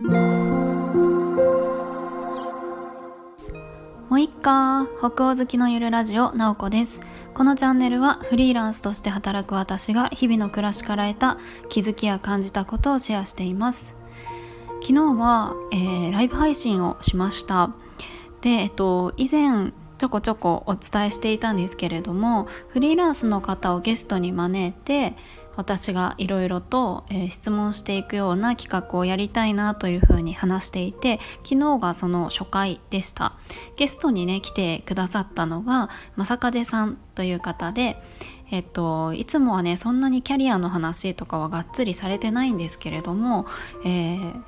もういっか北欧好きのゆるラジオなおこです。このチャンネルはフリーランスとして働く私が日々の暮らしから得た気づきや感じたことをシェアしています。昨日は、えー、ライブ配信をしました。でえっと以前ちょこちょこお伝えしていたんですけれどもフリーランスの方をゲストに招いて私がいろいろと、えー、質問していくような企画をやりたいなというふうに話していて昨日がその初回でした。ゲストにね来てくださったのが正風さんという方でえっと、いつもはねそんなにキャリアの話とかはがっつりされてないんですけれども、えー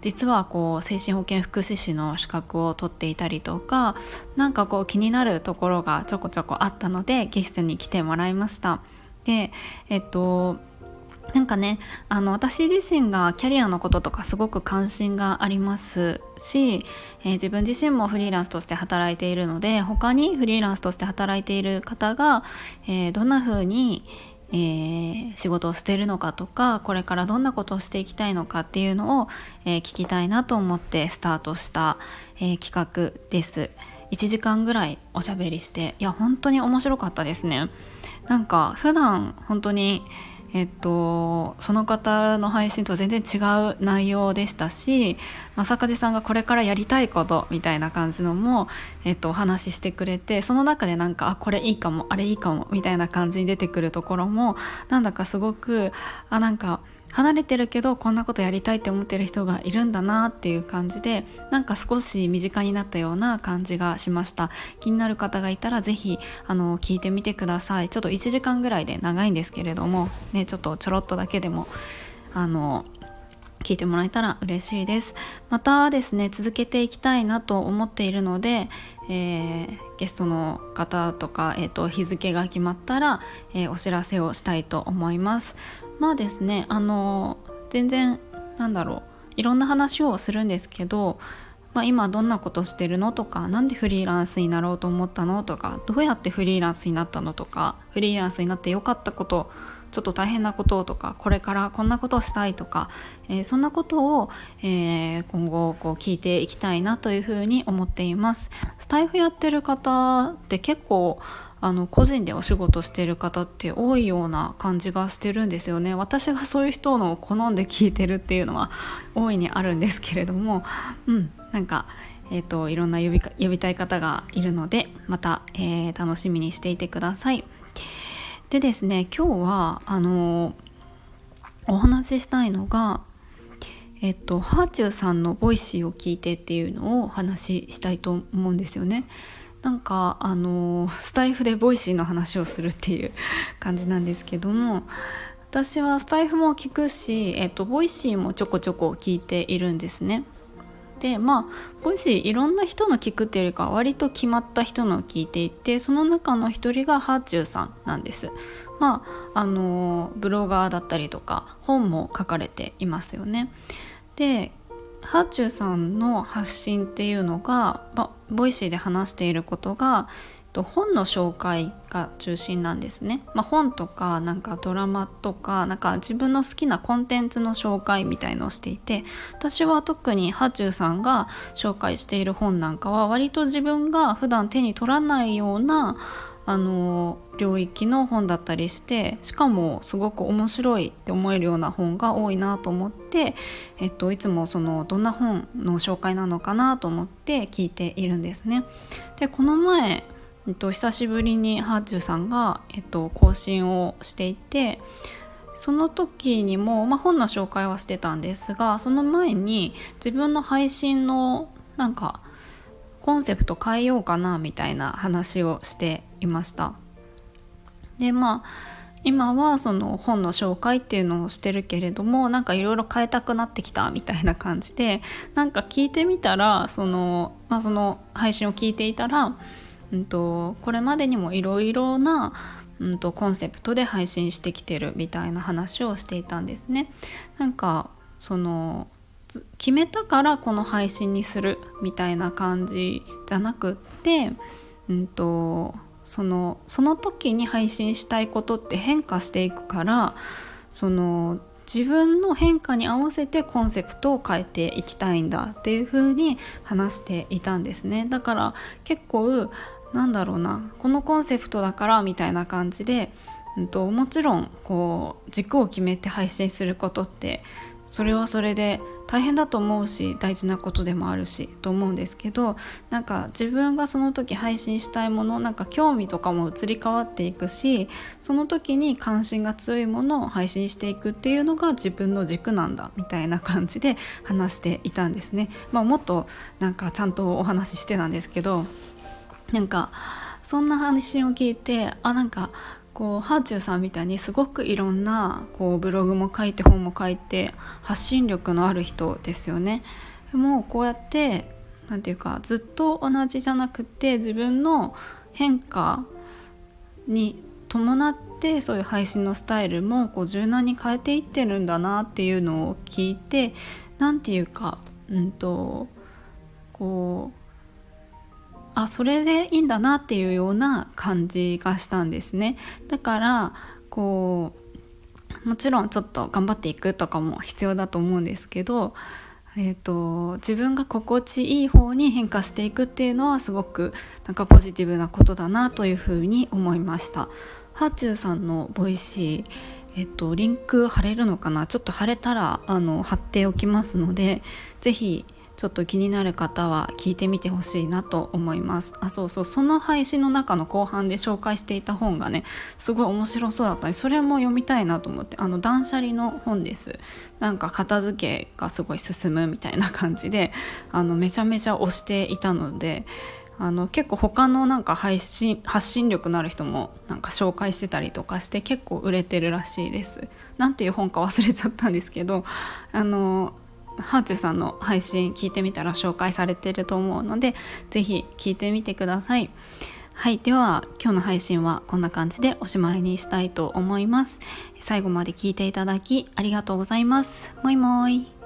実はこう精神保健福祉士の資格を取っていたりとか何かこう気になるところがちょこちょこあったのでゲストに来てもらいました。でえっとなんかねあの私自身がキャリアのこととかすごく関心がありますし、えー、自分自身もフリーランスとして働いているので他にフリーランスとして働いている方が、えー、どんな風にえー、仕事をしているのかとかこれからどんなことをしていきたいのかっていうのを、え、聞きたいなと思ってスタートした、え、企画です。1時間ぐらいおしゃべりしていや本当に面白かったですね。なんか普段本当にえっと、その方の配信と全然違う内容でしたし正風さんがこれからやりたいことみたいな感じのも、えっと、お話ししてくれてその中でなんかあこれいいかもあれいいかもみたいな感じに出てくるところもなんだかすごくあなんか離れてるけどこんなことやりたいって思ってる人がいるんだなっていう感じでなんか少し身近になったような感じがしました。気になる方がいたら是非あの聞いてみてください。ちょっと1時間ぐらいで長いんですけれどもねちょっとちょろっとだけでもあの聞いてもらえたら嬉しいです。またですね続けていきたいなと思っているので、えー、ゲストの方とか、えーと、日付が決まったら、えー、お知らせをしたいと思います。まあですねあの全然なんだろういろんな話をするんですけど、まあ、今どんなことしてるのとか何でフリーランスになろうと思ったのとかどうやってフリーランスになったのとかフリーランスになってよかったことちょっと大変なこととかこれからこんなことをしたいとか、えー、そんなことを、えー、今後こう聞いていきたいなというふうに思っています。スタイフやってる方って結構あの個人でお仕事してる方って多いような感じがしてるんですよね私がそういう人のを好んで聞いてるっていうのは大いにあるんですけれどもうんなんかえーと、いろんな呼び呼びたい方がいるのでまた、えー、楽しみにしていてください。でですね今日はあのお話ししたいのがえっとはあちゅうさんの Voicy を聞いてっていうのをお話ししたいと思うんですよね。なんかあのスタイフで Voicy の話をするっていう感じなんですけども私はスタイフも聞くし、えっと、 Voicy もちょこちょこ聞いているんですね。でまあ Voicy いろんな人の聞くっていうよりか割と決まった人の聞いていてその中の一人がはあちゅうさんなんです。まああのブロガーだったりとか本も書かれていますよね。ではあちゅうさんの発信っていうのが、ま、 Voicy で話していることが本の紹介が中心なんですね、まあ、本とかなんかドラマとかなんか自分の好きなコンテンツの紹介みたいのをしていて私は特にハチューさんが紹介している本なんかは割と自分が普段手に取らないようなあの領域の本だったりしてしかもすごく面白いって思えるような本が多いなと思って、えっと、いつもそのどんな本の紹介なのかなと思って聞いているんですね。でこの前、えっと、久しぶりにハーチューさんが、えっと、更新をしていてその時にも、まあ、本の紹介はしてたんですがその前に自分の配信のなんかコンセプト変えようかなみたいな話をしていましたでまあ今はその本の紹介っていうのをしてるけれどもなんかいろいろ変えたくなってきたみたいな感じでなんか聞いてみたらその,、まあ、その配信を聞いていたら、うんと、これまでにもいろいろな、うんと、コンセプトで配信してきてるみたいな話をしていたんですね。なんかその決めたからこの配信にするみたいな感じじゃなくって、うんと、そのその時に配信したいことって変化していくからその自分の変化に合わせてコンセプトを変えていきたいんだっていう風に話していたんですね。だから結構なんだろうなこのコンセプトだからみたいな感じで、うんと、もちろんこう軸を決めて配信することってそれはそれで大変だと思うし大事なことでもあるしと思うんですけどなんか自分がその時配信したいものなんか興味とかも移り変わっていくしその時に関心が強いものを配信していくっていうのが自分の軸なんだみたいな感じで話していたんですね。まあ、もっとなんかちゃんとお話ししてたんですけどなんかそんな話を聞いてあなんかこうハーチューさんみたいにすごくいろんなこうブログも書いて本も書いて発信力のある人ですよね。でもこうやって何て言うかずっと同じじゃなくて自分の変化に伴ってそういう配信のスタイルもこう柔軟に変えていってるんだなっていうのを聞いて何て言うかうんとこうあそれでいいんだなっていうような感じがしたんですね。だからこうもちろんちょっと頑張っていくとかも必要だと思うんですけどえーと、自分が心地いい方に変化していくっていうのはすごくなんかポジティブなことだなというふうに思いました。はあちゅうさんの Voicy えっと、リンク貼れるのかな？ちょっと貼れたらあの貼っておきますので是非ちょっと気になる方は聞いてみてほしいなと思います。あそうそう。その配信の中の後半で紹介していた本がねすごい面白そうだったりそれも読みたいなと思ってあの断捨離の本です。なんか片付けがすごい進むみたいな感じであのめちゃめちゃ推していたのであの結構他のなんか配信発信力のある人もなんか紹介してたりとかして結構売れてるらしいです。なんていう本か忘れちゃったんですけどあのハーチュさんの配信聞いてみたら紹介されてると思うので是非聞いてみてください。はい。では、今日の配信はこんな感じでおしまいにしたいと思います。最後まで聞いていただきありがとうございます。もいもい。